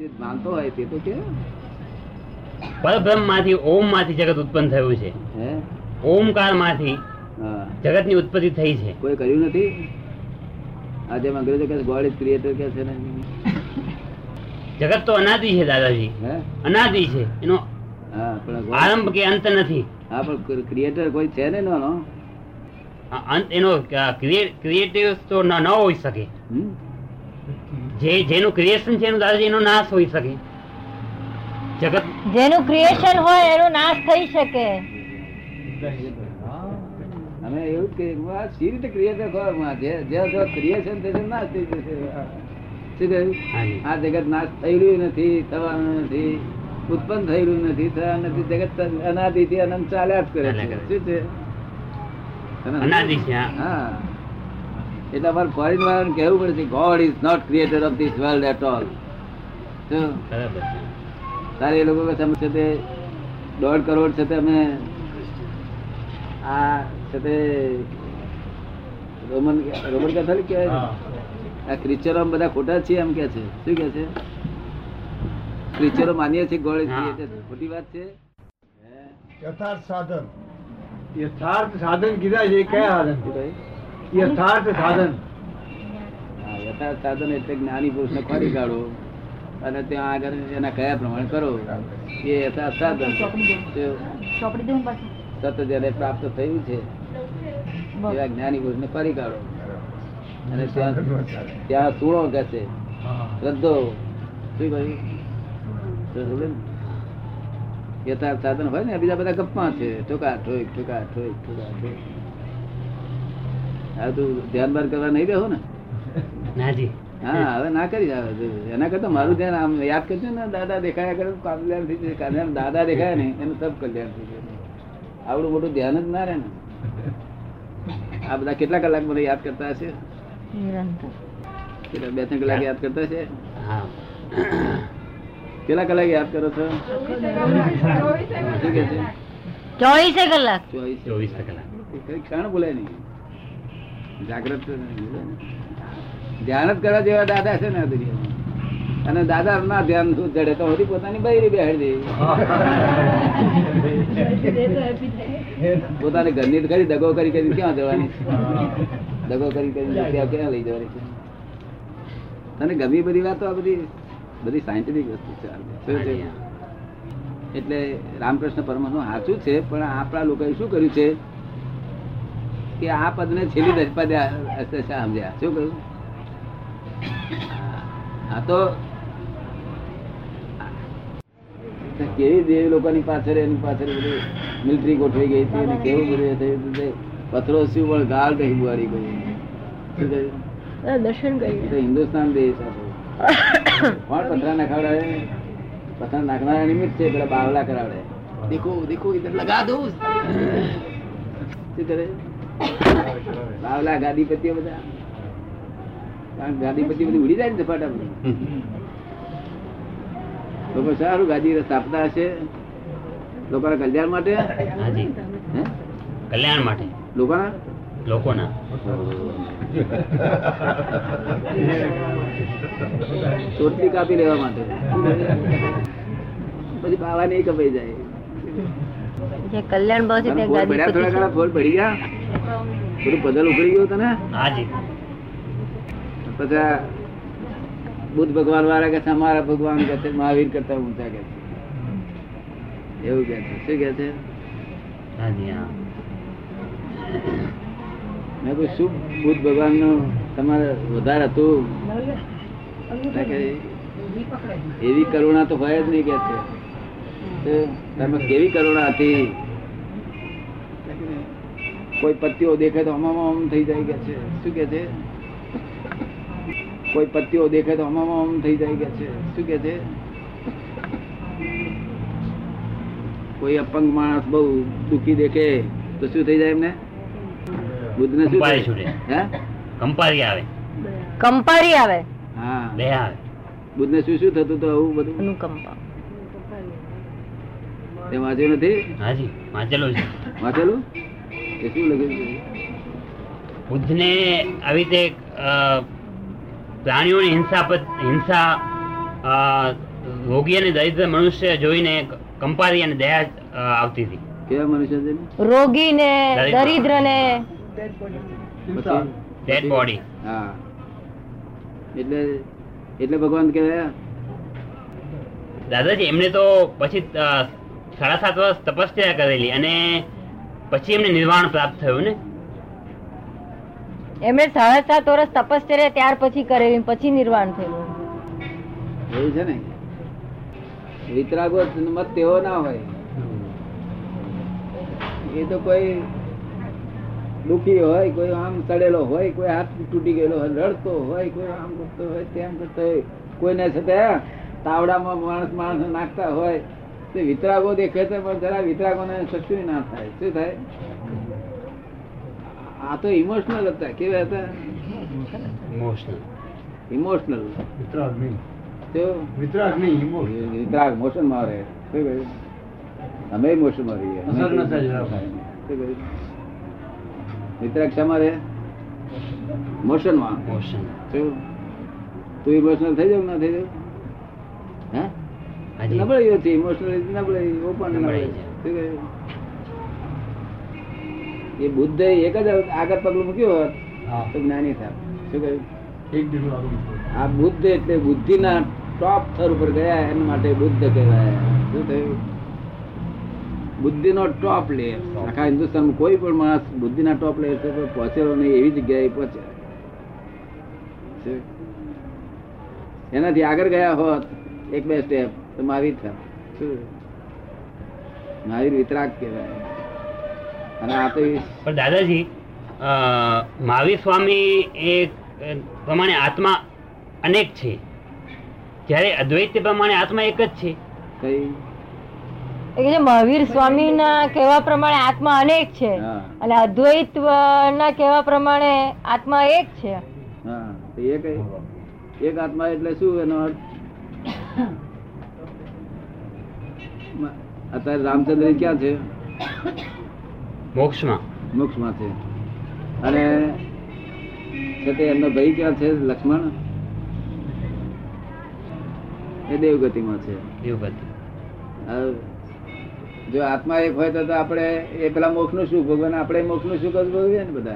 જે હોય તે તો કે પરબ્રહ્મમાંથી ઓમમાંથી જગત ઉત્પન્ન થયું છે. ઓમકારમાંથી જગતની ઉત્પત્તિ થઈ છે. કોઈ કર્યું નથી? આજે અંગ્રેજો કે ગોડ ઇઝ ક્રિએટર કે છે ને. જગત તો અનાદિ છે દાદાજી. હે? અનાદિ છે. એનો આરંભ કે અંત નથી. હા પણ ક્રિએટર કોઈ છે ને એનો? અંત એનો ક્રિએટિવ તો ન ન હોઈ શકે? જે જેનું ક્રિએશન છે એનું દાદાજી એનો નાશ હોઈ શકે. જગત જેનું ક્રિએશન હોય એનો નાશ થઈ શકે. અમે એવું જ કહીએ કે આ સી રીતે ક્રિએટર ખબર જે જે જો ક્રિએશન થશે નાશ થઈ જશે. આ જગત નાશ થયેલું નથી થવાનું નથી ઉત્પન્ન થયેલું નથી થવાનું નથી. જગત અનાદિથી અનંત ચાલ્યા જ કરે છે. શું છે? તમે અનાદિ છે હા. એટલે અમારે ફોરેન વાળાને કહેવું પડે છે God is not creator of this world at all તારે એ લોકો કહે છે તે દોઢ કરોડ છે તે અમે આ છે તે રોમન રોમન કેથોલિક કહેવાય? આ ક્રિશ્ચનો બધા ખોટા છીએ એમ કે છે. શું કે છે? ક્રિશ્ચનો માનીએ છીએ ગોળ ખોટી વાત છે? યથાર્થ સાધન. યથાર્થ સાધન કીધા છે કયા સાધન કહ્યું? યથાર્થ સાધન. યથાર્થ સાધન એટલે જ્ઞાની પુરુષને ખોરી કાઢો અને ત્યાં આગળ એના કયા પ્રમાણે કરો એ યથાર્થ સાધન સત જેને પ્રાપ્ત થયું છે એવા જ્ઞાની પુરુષને ફરી કાઢો. અને ત્યાં ત્યાં સુણો કે છે. શ્રદ્ધો. શું કહ્યું? ને? યથાર્થ સાધન હોય ને બીજા બધા ગપ્પા છે. ઠોકા ઠોક ઠોકા ઠોક ઠોકા ઠોક હવે તું ધ્યાન બાર કરવા નહીં બેહો ને. નાજી હા હવે ના કરી એના કરતા મારું ધ્યાન આમ યાદ કરજો ને દાદા દેખાયા કરે કલ્યાણ થઈ જશે કલ્યાણ દાદા દેખાય ને એનું સબ કલ્યાણ થઈ જશે આવડું મોટું ધ્યાન જ ના રહે ને. આ બધા કેટલા કલાક મને યાદ કરતા હશે? કેટલા બે ત્રણ કલાક યાદ કરતા છે હા. કેટલા કલાક યાદ કરો છો? શું કે છે? ચોવીસે કલાક. ચોવીસ. ચોવીસ કલાક. ક્ષણ બોલાય નહીં. જાગ્રત. ધ્યાન જ કરવા જેવા દાદા છે ને દુનિયામાં અને દાદા ના ધ્યાન શું જડે તો હજી પોતાની બૈરી બેહાડી પોતાની ઘરની કરી દગો કરી કરી ક્યાં જવાની? દગો કરી કરી ક્યાં લઈ જવાની છે? તને ગમી બધી વાતો આ બધી? બધી સાયન્ટિફિક વસ્તુ છે? એટલે રામકૃષ્ણ પરમહંસ સાચું છે પણ આપણા લોકોએ શું કર્યું છે? કે આ પદને છેલ્લી દસ પદે સમજ્યા? શું કહ્યું? આ તો કેવી દેવ લોકોની પાછળ એની પાછળ બધું મિલિટરી ગોઠવી ગઈ હતી અને કેવું બધું થયું હતું પથરો શું પણ ગાળ નહીં બુવારી ગઈ દર્શન કરી. હિન્દુસ્તાન દેશ પણ પથરા નખાવડાવે? પથરા નાખનારા નિમિત્ત છે પેલા બાવલા કરાવડે. દેખો દેખો ઇધર લગા દો. શું કરે? બાવલા ગાદીપતિઓ બધા. કારણ ગાદીપતિ બધી ઉડી જાય ને ઝપાટા લોકો સારું ગાદી સ્થાપતા હશે. લોકોના કલ્યાણ માટે? કલ્યાણ માટે. લોકોના? લોકોના. ચોટલી કાપી લેવા માટે. પછી બાવા નહીં કપાઈ જાય. કલ્યાણ પડ્યા થોડા ઘણા ફોલ પડી ગયા. બધું પદલ ઉખડી ગયું તને? પછી બુદ્ધ ભગવાન વાળા કે અમારા ભગવાન કે છે મહાવીર કરતા ઊંચા કે છે. એવું કે છે. શું કે છે? મેં કોઈ શું બુદ્ધ ભગવાનનું તમારે વધારે હતું? એવી કરુણા તો હોય જ નહીં કે છે. તમે કેવી કરુણા હતી? કોઈ પત્તીઓ દેખે તો હમામ હમ થઈ જાય કે છે? શું કે છે? કોઈ પત્તીઓ દેખે તો હમામ હમ થઈ જાય કે છે? શું કે છે? કોઈ અપંગ માણસ બહુ દુખી દેખે તો શું થઈ જાય એમને? બુદ્ધ ને શું. હે? કંપારી આવે. કંપારી આવે. હા. બે આવે. બુદ્ધ ને શું શું થતું તો આવું બધું? અનુકંપા. તે વાંચ્યું નથી? હાજી વાંચેલું છે. વાંચેલું? એ શું લખ્યું આવી રીતે પ્રાણીઓની હિંસા હિંસા રોગી અને દરિદ્ર મનુષ્ય જોઈને કંપારી અને દયા આવતી હતી. કેવા મનુષ્ય છે રોગી ને દરિદ્ર. દરિદ્ર ને ડેડ બોડી હા. એટલે એટલે ભગવાન કહેવાય. દાદાજી એમને તો પછી સાડા સાત વર્ષ તપસ્યા કરેલી અને પછી એમને નિર્વાણ પ્રાપ્ત થયું ને? એમણે સાડા સાત વર્ષ તપશ્ચર્યા ત્યાર પછી કરેલી પછી નિર્વાણ થયું. એવું છે ને? વિતરાગો મત તેવો ના હોય. એ તો કોઈ દુખી હોય કોઈ આમ સડેલો હોય કોઈ હાથ તૂટી ગયેલો હોય રડતો હોય કોઈ આમ કરતો હોય તેમ કરતો હોય કોઈને છતાં તાવડામાં માણસ માણસ નાખતા હોય તે વિતરાગો દેખે છે પણ જરા વિતરાગોને શક્તિ ના થાય. શું થાય? આ તો ઇમોશનલ હતા. કેવા હતા? ઇમોશનલ ઇમોશનલ વિતરાગ નહીં વિતરાગ નહીં હિંમત. વિતરાગ મોશનમાં રહે અમે મોશનમાં રહીએ. અમે અસર ન થાય જરા. શું? વિતરાગ શામાં રહે મોશન તું ઇમોશનલ થઈ જાવ ના થઈ જાવ હે? નબળાઈઓ છે ઇમોશનલ નબળાઈ ઓપન નબળાઈ નબળાઈ. છે. એ બુદ્ધ એક જ આગળ પગલું મૂક્યું હોત તો જ્ઞાની થાય શું કહ્યું. આ બુદ્ધ એટલે બુદ્ધિના ટોપ થર ઉપર ગયા એના માટે બુદ્ધ કહેવાય. શું થયું? બુદ્ધિનો ટોપ લેયર આખા હિન્દુસ્તાનમાં કોઈ પણ માણસ બુદ્ધિના ટોપ લેયર છે પહોંચેલો નહીં એવી જગ્યાએ પહોંચે. એનાથી આગળ ગયા હોત એક બે સ્ટેપ તો મહાવીર થાય મહાવીર વિતરાગ કહેવાય. અને આ તો પણ દાદાજી મહાવીર સ્વામી એ પ્રમાણે આત્મા અનેક છે. જ્યારે અદ્વૈત પ્રમાણે આત્મા એક જ છે. કઈ? એ કે જે મહાવીર સ્વામી ના કહેવા પ્રમાણે આત્મા અનેક છે. અને અદ્વૈત ના કહેવા પ્રમાણે આત્મા એક છે. હા તો એ કઈ? એક આત્મા એટલે શું એનો અર્થ? અત્યારે રામચંદ્ર ક્યાં છે? મોક્ષમાં. મોક્ષમાં છે. અને છે એમનો ભાઈ ક્યાં છે? લક્ષ્મણ? એ દેવગતિમાં છે. દેવગતિ. જો આત્મા એક હોય તો આપણે એ પેલા મોક્ષનું સુખ ભગવાન આપણે મોક્ષનું સુખ જ ભોગવીએ ને બધા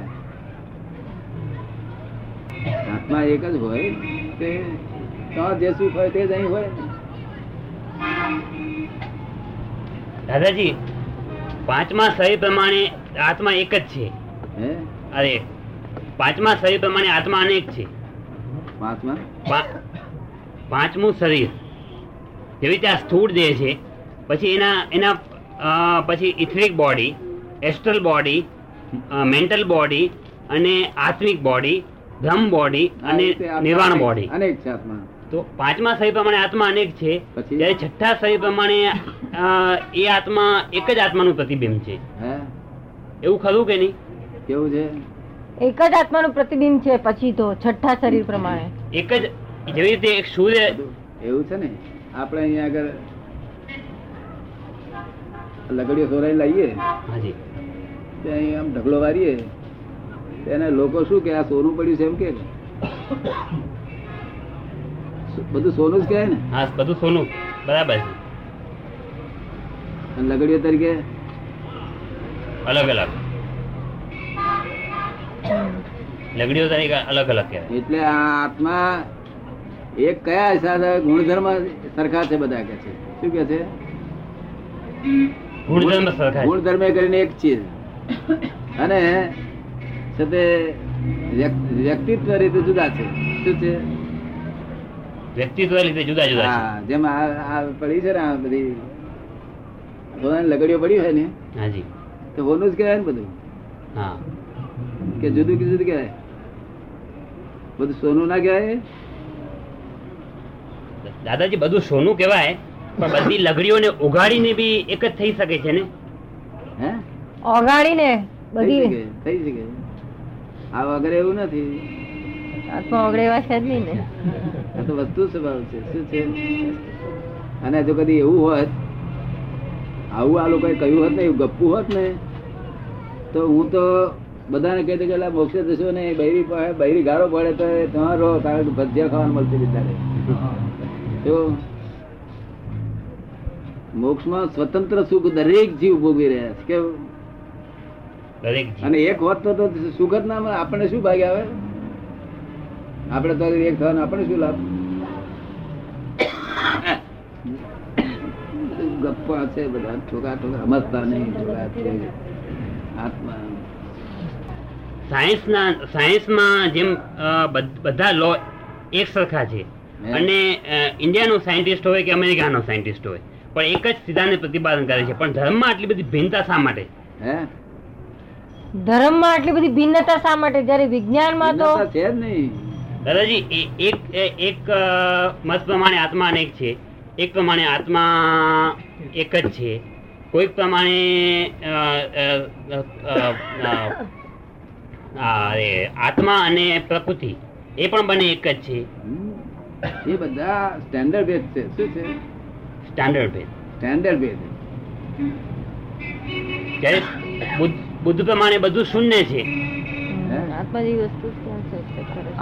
આત્મા એક જ હોય તે જે સુખ હોય તે જ અહીં હોય. દાદાજી પાંચમા શરીર પ્રમાણે આત્મા એક જ છે. અરે પાંચમા શરીર પ્રમાણે આત્મા અનેક છે. પાંચમું? શરીર. જેવી રીતે આ સ્થૂળ દેહ છે પછી એના એના પછી etheric body astral body mental body અને આત્મિક બોડી બ્રહ્મ બોડી અને નિર્વાણ બોડી. અનેક છે આત્મા. તો પાંચમા સહી પ્રમાણે આત્મા અનેક છે. પછી? જ્યારે છઠ્ઠા સહી પ્રમાણે એ આત્મા એક જ આત્માનું પ્રતિબિંબ છે. હે? એવું ખરું કે નહીં? કેવું છે? એક જ આત્માનું પ્રતિબિંબ છે પછી તો છઠ્ઠા શરીર પ્રમાણે. એક જ જેવી રીતે એક સૂર્ય એવું છે ને? આપણે અહીંયા આગળ લગડીઓ સોરાઈ લાવીએ હાજી. ત્યાં અહીં આમ ઢગલો વારીએ. તેને લોકો શું કે આ સોનું પડ્યું છે એમ કે? બધું સોનું જ કહેવાય ને? હા બધું સોનું. બરાબર. છે અને લગડીઓ તરીકે? અલગ અલગ. લગડીઓ તરીકે અલગ અલગ કહેવાય. એટલે આ આત્મા એક કયા હિસાબે ગુણધર્મ સરખા છે બધા કે છે? શું કે છે? ગુણધર્મ સરખા. ગુણધર્મ કરીને એક ચીજ. અને છે તે વ્યક્તિત્વ રીતે જુદા છે. શું છે? વ્યક્તિત્વ લીધે જુદા જુદા હા જેમ આ આ પડી છે ને આ બધી સોનાની લગડીઓ પડી હોય ને હાજી તો ઓનું જ કહેવાય ને બધું. હા. કે જુદું કે જુદું કહેવાય. બધું સોનું ના કહેવાય દાદાજી બધું સોનું કહેવાય પણ બધી લગડીઓને ઉગાડીને બી એક જ થઈ શકે છે ને? હે? ઓગાડીને બધી થઈ શકે. આ વગર એવું નથી. આત્મા છે જ નહીં ને. તો વસ્તુ સ્વભાવ છે. શું છે? અને જો કદી એવું હોત આવું આ લોકોએ કહ્યું હોત ને એવું ગપ્પું હોત ને તો હું તો બધાને કહી દઉં કે મોક્ષે જશો ને બૈરી બૈરી ગાળો પડે તો તમારો રહો કારણ કે ભજીયા ખાવાનું મળશે બિચારે. જો મોક્ષમાં સ્વતંત્ર સુખ દરેક જીવ ભોગવી રહ્યા છે. કેવું દરેક અને એક હોત તો સુખ જ ના આપણને શું ભાગ્ય આવે? આપણે તો એક થવાનું આપણે શું લાભ? ગપ્પા છે બધા ઠોકા ઠોકા સમજતા નહીં ઠોકા છે. આત્મા. સાયન્સના સાયન્સમાં જેમ બધા લો એક સરખા છે. અને ઇન્ડિયાનો સાયન્ટિસ્ટ હોય કે અમેરિકાનો સાયન્ટિસ્ટ હોય પણ એક જ સિદ્ધાંત પ્રતિપાદન કરે છે. પણ ધર્મમાં આટલી બધી ભિન્નતા શા માટે? હે? ધર્મમાં આટલી બધી ભિન્નતા શા માટે? જ્યારે વિજ્ઞાનમાં તો છે જ નહીં. દાદાજી એક એક મત પ્રમાણે આત્મા અનેક છે. એક પ્રમાણે આત્મા એક જ છે. કોઈક પ્રમાણે આત્મા અને પ્રકૃતિ એ પણ બંને એક જ છે. એ બધા સ્ટેન્ડર્ડ ભેદ છે. શું છે? સ્ટાન્ડર્ડ ભેદ. સ્ટેન્ડર્ડ ભેદ. જ્યારે બુદ્ધ બુદ્ધ પ્રમાણે બધું શૂન્ય છે? આત્મા જેવી વસ્તુ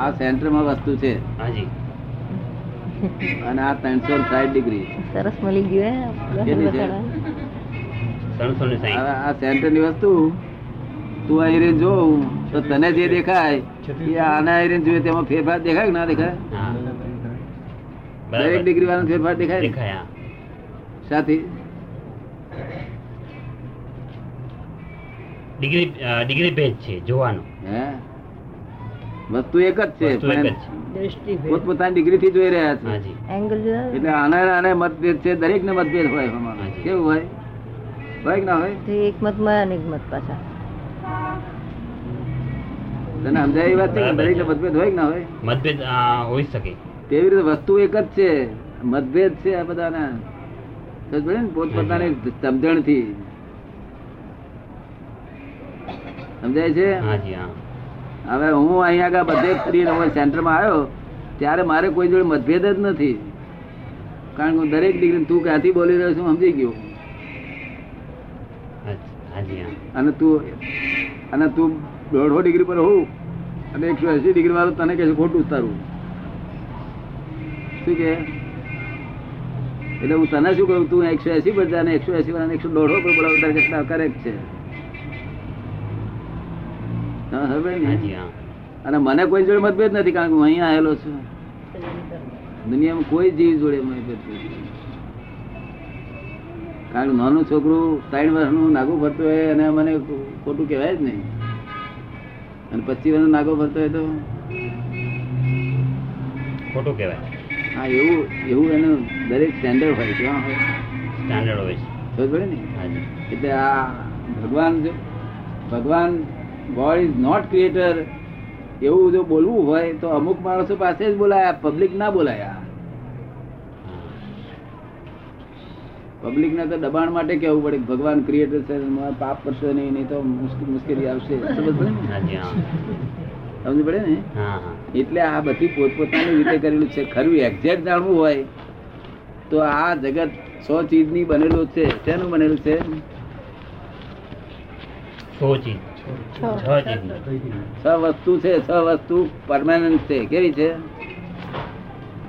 આ સેન્ટરમાં વસ્તુ છે. હાજી. અને આ ત્રણસો સાઠ ડિગ્રી. સરસ મળી ગયું છે? ત્રણસો ને આ વસ્તુ તું રહીને જોઉં તો તને જે દેખાય એ આના અહીં જોઈએ તેમાં ફેરફાર દેખાય કે ના દેખાય? હા. દરેક ડિગ્રી વાળો ફેરફાર દેખાય દેખાય સાથી? ડિગ્રી ડિગ્રી ભેદ છે જોવાનો. હે? વસ્તુ એક જ છે જ પોતપોતાની ડિગ્રી થી જોઈ રહ્યા છે. હાજી. એંગલ જુદા એટલે આના આને મતભેદ છે દરેક ને મતભેદ હોય કેવું હોય? હોય કે ના હોય? એક મતમાં અને એક મત પાછા. તને સમજાય વાત છે દરેક ને મતભેદ હોય કે ના હોય? મતભેદ હોય શકે. તેવી રીતે? વસ્તુ એક જ છે. મતભેદ છે આ બધાના. પોતપોતાની સમજણથી સમજાય છે? હાજી હા. હવે હું અહીંયા આગળ બધે ફરી સેન્ટરમાં આવ્યો ત્યારે મારે કોઈ જોડે મતભેદ જ નથી. કારણ કે હું દરેક ડિગ્રી તું ક્યાંથી બોલી રહ્યો છું સમજી ગયો. અને તું અને તું દોઢો ડિગ્રી પર હોઉં અને એકસો એસી ડિગ્રી વાળું તને કહે છે ખોટું તારું શું કે? એટલે હું તને શું કહું? તું એકસો એસી પર જાય એકસો એસી વાળા એકસો દોઢો પર બોલાવું તારે કેટલા કરેક્ટ છે. અને મને કોઈ જોડે મતભેદ નથી કારણ કે હું અહીંયા આવેલો છું. દુનિયામાં કોઈ જીવ જોડે મતભેદ નથી. કારણ કે નાનું છોકરું ત્રણ વર્ષનું નાગો ફરતો હોય અને મને ખોટું કહેવાય જ નહીં. અને પચીસ વર્ષ નાગો ફરતો હોય તો? ખોટું કહેવાય. હા એવું એવું એનું દરેક સ્ટેન્ડર્ડ હોય કેવા હોય સ્ટાન્ડર્ડ હોય છે. ખબર પડે ને? એટલે આ ભગવાન જો ભગવાન ગોડ ઇઝ નોટ ક્રિએટર એવું જો બોલવું હોય તો અમુક માણસો પાસે જ બોલાયા પબ્લિક ના બોલાયા. પબ્લિક ને તો દબાણ માટે કેવું પડે ભગવાન ક્રિએટર છે પાપ કરશો નહીં નહીં તો મુશ્કેલી આવશે. સમજ પડે ને? હાજી હા સમજ પડે ને? હા હા. એટલે આ બધી પોતપોતાની રીતે કરેલું છે. ખરું એક્ઝેક્ટ જાણવું હોય તો આ જગત સો ચીજની બનેલું છે. શેનું બનેલું છે? છ વસ્તુ છે છ વસ્તુ પરમાનન્ટ છે. કેવી છે?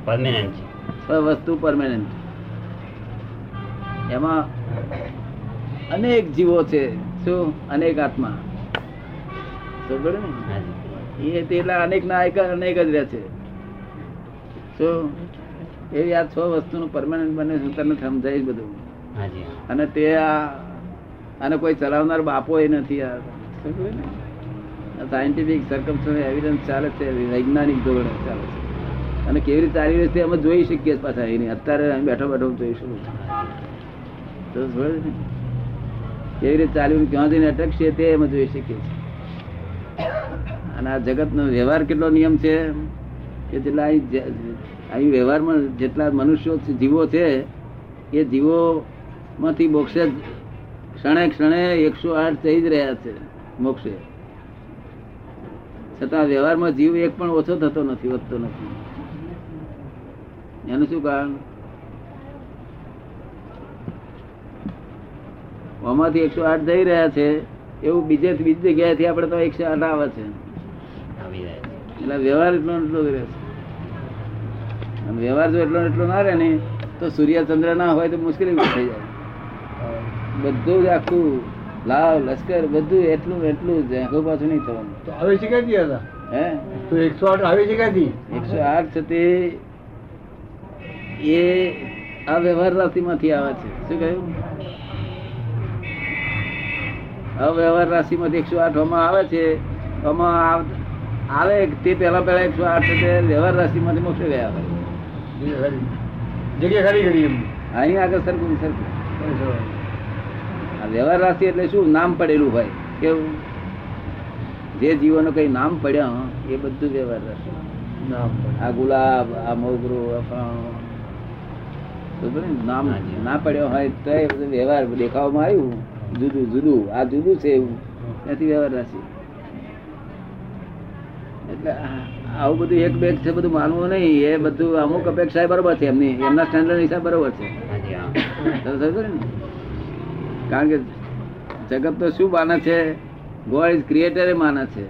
પરમેનન્ટ છે છ વસ્તુ પરમેનન્ટ એમાં અનેક જીવો છે. શું? અનેક આત્મા. એ તેટલા અનેક નાયક અનેક જ રહે છે. શું? એવી આ છ વસ્તુનું પરમાનન્ટ બને છે તને સમજાય બધું. અને તે આ અને કોઈ ચલાવનાર બાપો એ નથી સાયન્ટિફિક સરકમ એવિડન્સ ચાલે છે, વૈજ્ઞાનિક ધોરણે ચાલે છે. અને કેવી રીતે ચાલી રહી છે અમે જોઈ શકીએ પાછા એની. અત્યારે અહીં બેઠો બેઠો જોઈ શકું કેવી રીતે ચાલ્યું ક્યાં જઈને અટકશે તે અમે જોઈ શકીએ છીએ. અને આ જગતનો વ્યવહાર કેટલો નિયમ છે? કે જેટલા અહીં અહીં વ્યવહારમાં જેટલા મનુષ્યો જીવો છે, એ જીવો માંથી મોક્ષે ક્ષણે ક્ષણે એકસો આઠ થઈ જ રહ્યા છે મોક્ષે. છતાં વ્યવહારમાં જીવ એક પણ ઓછો થતો નથી વધતો નથી. એનું શું કારણ? આમાંથી એકસો આઠ થઈ રહ્યા છે એવું બીજે બીજી જગ્યાએથી આપણે તો એકસો આઠ આવે છે. એટલે વ્યવહાર એટલો એટલો રહે છે વ્યવહાર જો એટલો એટલો ના રહે ને તો સૂર્ય ચંદ્ર ના હોય તો મુશ્કેલી થઈ જાય. બધું જ આખું લાવ લશ્કર બધું એટલું એટલું જ આખું પાછું નહીં થવાનું. તો આવે છે ક્યાંથી હતા હે? તો એકસો આઠ આવે છે ક્યાંથી? એકસો આઠ છે તે એ આ વ્યવહાર રાશિમાંથી આવે છે. શું કહ્યું? અવ્યવહાર રાશિમાંથી એકસો આઠ આમાં આવે છે. આમાં આવે તે પહેલા પહેલા એકસો આઠ છે તે વ્યવહાર રાશિમાંથી મોકલી ગયા આવે જગ્યા ખાલી કરી એમ અહીં આગળ સરખું સરખું. વ્યવહાર રાશિ એટલે શું? નામ પડેલું હોય. કેવું? જે જીવોનો કઈ નામ પડ્યા એ બધું વ્યવહાર રાશિ આ ગુલાબ આ મોગરો આ ફલાણું. નામ ના પડ્યો હોય તો એ બધું વ્યવહાર દેખાવામાં આવ્યું. જુદું જુદું. આ જુદું છે એવું. નથી વ્યવહાર રાશિ એટલે આવું બધું એક બેગ છે બધું માનવું નહીં. એ બધું અમુક અપેક્ષા બરોબર છે એમની. એમના સ્ટેન્ડર્ડ હિસાબ બરોબર છે હાજી હા તમે સમજો ને? કારણ કે જગત તો શું માને છે? ગોડ ઇઝ ક્રિએટર માને છે.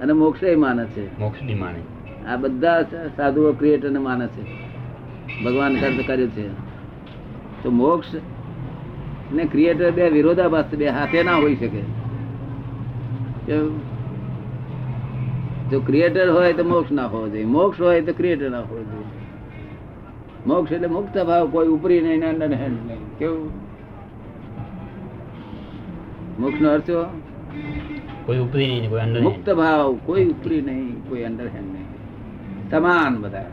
અને મોક્ષ માને છે. મોક્ષની માને. આ બધા સાધુઓ ક્રિએટર ને માને છે. ભગવાન કર્મ કરે છે. તો મોક્ષ ને ક્રિએટર બે વિરોધાભાસ બે હાથે ના હોઈ શકે? જો ક્રિએટર હોય તો મોક્ષ ના હોવો જોઈએ. મોક્ષ હોય તો ક્રિએટર ના હોવો જોઈએ. મોક્ષ એટલે મુક્ત ભાવ કોઈ ઉપરી નહીં કેવું? મોક્ષ નો અર્થ કોઈ ઉપરી નહીં કોઈ અંદર મુક્ત ભાવ કોઈ ઉપરી નહીં કોઈ અંડર હેન્ડ નહીં. તમામ બધા?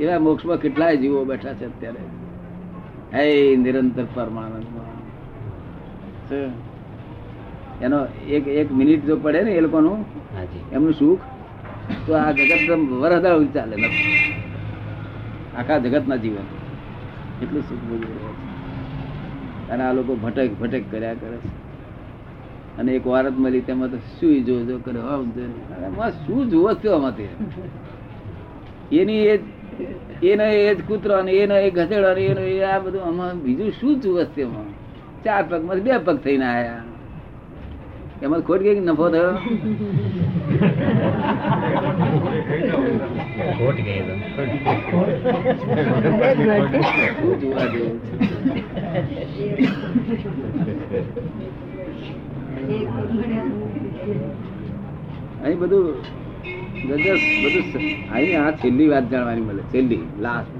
એવા મોક્ષમાં કેટલાય જીવો બેઠા છે અત્યારે. હે નિરંતર પરમાનંદમાં. એનો એક એક મિનિટ જો પડે ને એ લોકોનું એમનું સુખ તો આ જગત વરહદા ચાલે. આખા જગતના જીવન. એટલું સુખ ભોગવી રહ્યા છે. અને આ લોકો ભટક ભટક કર્યા કરે છે. અને એક વારત મળી તેમાં તો શું જો જો કરે ને. શું જુઓ છો આમાંથી એની એ એનો એ જ કૂતરો અને એનો એ ઘસેડો અને એનો એ આ બધું, આમાં બીજું શું જુઓ છે એમાં ચાર પગમાં બે પગ થઈને આયા. એમાં ખોટ ગઈ કે નફો થયો? ખોટ ગઈ? અહીં બધું બધું અહીં આ છેલ્લી વાત જાણવાની મળે છેલ્લી લાસ્ટ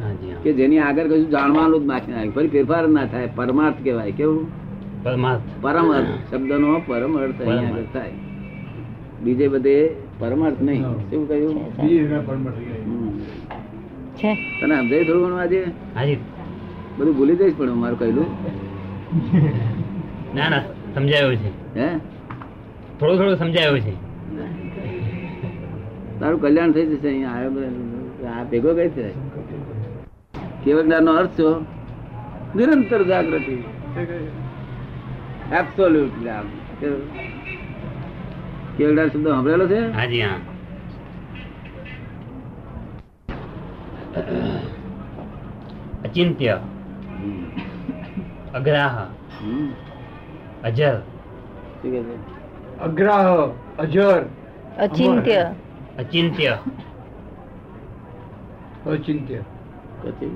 કે જેની આગળ કશું જાણવાનું જ બાકી નાખ્યું ફરી ફેરફાર ના થાય પરમાર્થ કહેવાય કેવું? પરમ અર્થ શબ્દનો પરમ અર્થ અહીંયા થાય. બીજે બધે પરમાર્થ નહીં. શું કહ્યું? તને સમજાય થોડું ઘણું આજે? બધું ભૂલી જઈશ પણ મારું કહેલું. ના ના સમજાયું છે. હે? થોડું થોડું સમજાયું છે. તારું કલ્યાણ થઈ જશે અહીંયા. આવ્યો આ ભેગો કઈ છે કેવળ નો અર્થ છો નિરંતર જાગૃતિ. એબ્સોલ્યુટ જ્ઞાન કેવડા શબ્દ સાંભળેલો છે? હાજી હા. અચિંત્ય અગ્રાહ અજર. અગ્રાહ અજર અચિંત્ય. અચિંત્ય. અચિંત્ય. સચિત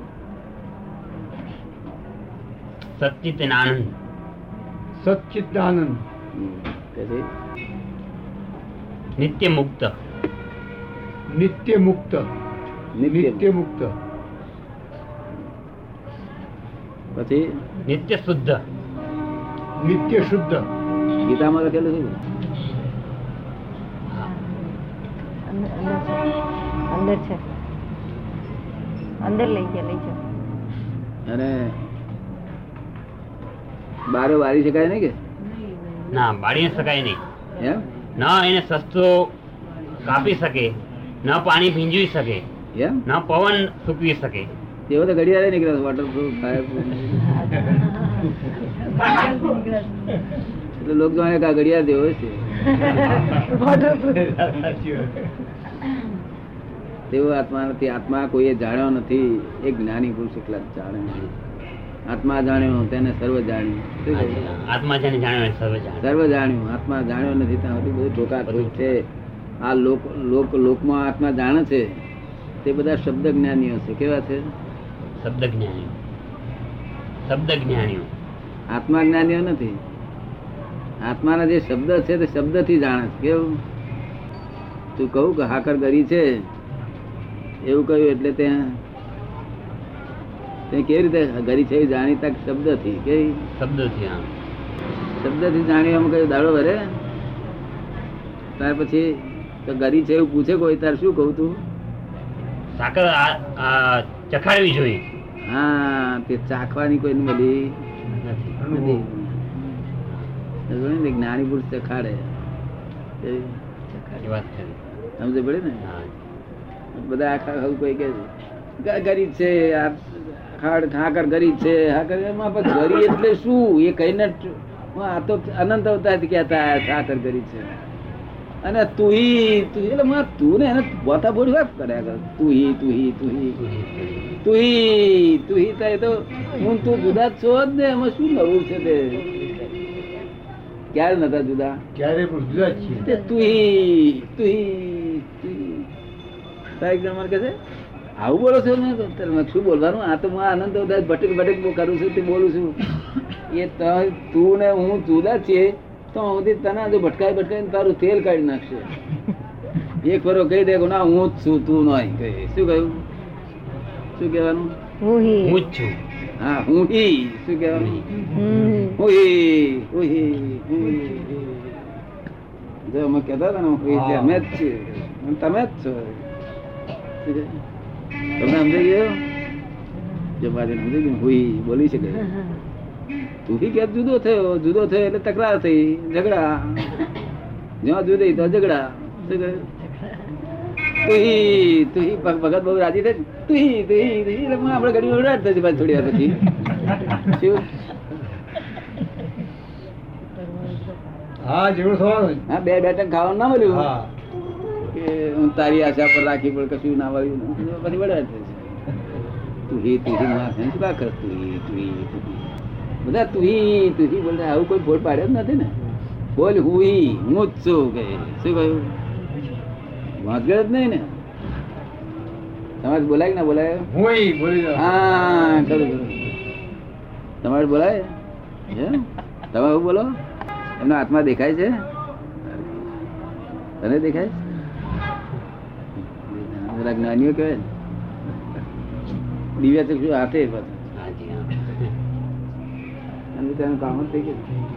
સચ્ચિતનાનંદ સચ્ચિદાનંદ. નિત્ય મુક્ત નિત્ય મુક્ત નિત્ય મુક્ત પછી નિત્ય શુદ્ધ નિત્ય શુદ્ધ ગીતામાં લખેલું છે અંદર અંદર છે અંદર છે અંદર લઈ ગયા લઈ જાઓ અને બારે વારી શકાય નહીં કે? ના બાળી શકાય નહીં. એમ? ના એને સસ્તો કાપી શકે ન પાણી ભીંજવી શકે એમ? ન પવન સૂકવી શકે. તેવો તો ઘડિયાળે નીકળ્યો વોટરપ્રૂફ એટલે લોકો જાણે કે આ ઘડિયાળ દેવો છે. તેવો આત્મા નથી આત્મા કોઈએ જાણ્યો નથી એક જ્ઞાની પુરુષ એકલા જાણે છે. આત્મા જાણ્યો તેને સર્વ જાણ્યું. આત્મા જેને જાણ્યો સર્વ જાણે સર્વ જાણ્યું. આત્મા જાણ્યો નથી ત્યાં સુધી બધું ઠોકા છે. આ લોક લોક લોકમાં આત્મા જાણે છે. તે બધા શબ્દ જ્ઞાનીઓ છે. કેવા છે? શબ્દ જ્ઞાનીઓ શબ્દ જ્ઞાનીઓ આત્મા જ્ઞાનીઓ નથી. આત્માના જે શબ્દ છે તે શબ્દથી જાણે છે. કેવું? તું કહું કે હાકર ગરી છે? એવું કહ્યું એટલે ત્યાં તે કેવી રીતે ગરી છે જાણીતા શબ્દથી કેવી? શબ્દથી આમ શબ્દથી જાણીવામાં કઈ દાડો ભરે ત્યાર પછી તો ગરી છે એવું પૂછે કોઈ તાર શું કહું તું? સાકર ચખાડવી જોઈએ. હા તે ચાખવાની કોઈ મળી નથી? જ્ઞાની પુરુષ ચખાડે. સમજે પડે ને? હા. બધા આખા કોઈ કે ગરીબ છે આ ખાડ ખાકર ગરી છે. હાકર એમાં પણ ગરી એટલે શું? એ કહીને આ તો અનંત અવતાર કહેતા ખાકર ગરી છે. અને તુહી તુહી એટલે માં તું ને એને બોતા બોડી વાત કર્યા કર. તુહી તુહી તુહી તુહી તુહી એ તો હું તું જુદા છો જ ને. એમાં શું નવું છે તે? ક્યારે નતા જુદા? ક્યારે પણ જુદા છીએ. તે તુહી તુહી તુહી સાહેબ મને કે છે? આવું બોલો છો ને શું બોલવાનું? આ તો હું આનંદ ભટક ભટક કરું છું તે બોલું છું. એ તું ને હું જુદા છીએ તો હું તને જો ભટકાઈ ભટકાઈ તારું તેલ કાઢી નાખશે. એક ફરો કહી દે ના હું જ છું તું નહીં કહે. શું કહ્યું? શું કહેવાનું? હું જ છું. હા હું હી. શું કહેવાનું. હું હી. હું હી હું જો અમે કહેતા હતા ને હું હી અમે જ છીએ. તમે જ છો? તમને સમજાઈ ગયો? જો મારે સમજાઈ ગયું હુઈ બોલી શકે. હુઈ કે જુદો થયો જુદો થયો એટલે તકરાર થઈ ઝઘડા. જ્યાં જુદી તો ઝઘડા તુહી તુહી ભગત બહુ રાજી થાય તુહી તુહી તુહી એટલે આપણે ઘડી ઉડાડ થશે પાછી થોડી વાર પછી. શું? હા જેવું થવાનું. હા બે બેઠક ખાવાનું ના મળ્યું? હા. કે હું તારી આશા પર રાખી પણ કશું ના મળ્યું પછી થશે તુહી તુહી માં શું કર તુહી તુહી બધા તુહી તુહી બોલે આવું કોઈ ફોડ પાડ્યો જ નથી ને. બોલ હુઈ હું જ છું કે શું કહ્યું? વાંચગળ જ નહીં ને. તમારે બોલાય ના બોલાય? બોલી હા ખરું તમારે બોલાય? તમે એવું બોલો? એમનો હાથમાં દેખાય છે? તને દેખાય? બધા જ્ઞાનીઓ કહેવાય ને. દિવ્યા ચક્ષુ હાથે તેનું કામ જ થઈ ગયું.